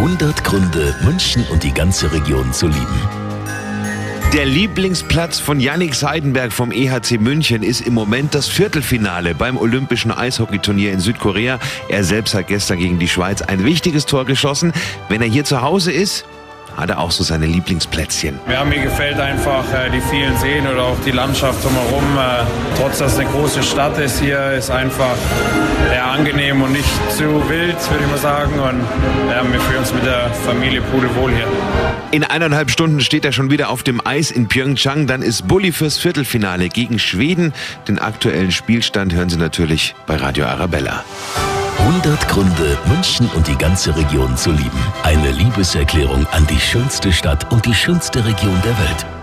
100 Gründe, München und die ganze Region zu lieben. Der Lieblingsplatz von Yannick Seidenberg vom EHC München ist im Moment das Viertelfinale beim Olympischen Eishockeyturnier in Südkorea. Er selbst hat gestern gegen die Schweiz ein wichtiges Tor geschossen. Wenn er hier zu Hause ist, hat er auch so seine Lieblingsplätzchen. Ja, mir gefällt einfach äh, die vielen Seen oder auch die Landschaft drumherum. Äh, trotz dass es eine große Stadt ist hier, ist einfach ja, angenehm und nicht zu wild, würde ich mal sagen. Und ja, wir fühlen uns mit der Familie pudelwohl hier. In eineinhalb Stunden steht er schon wieder auf dem Eis in Pyeongchang. Dann ist Bulli fürs Viertelfinale gegen Schweden. Den aktuellen Spielstand hören Sie natürlich bei Radio Arabella. 100 Gründe, München und die ganze Region zu lieben. Eine Liebeserklärung an die schönste Stadt und die schönste Region der Welt.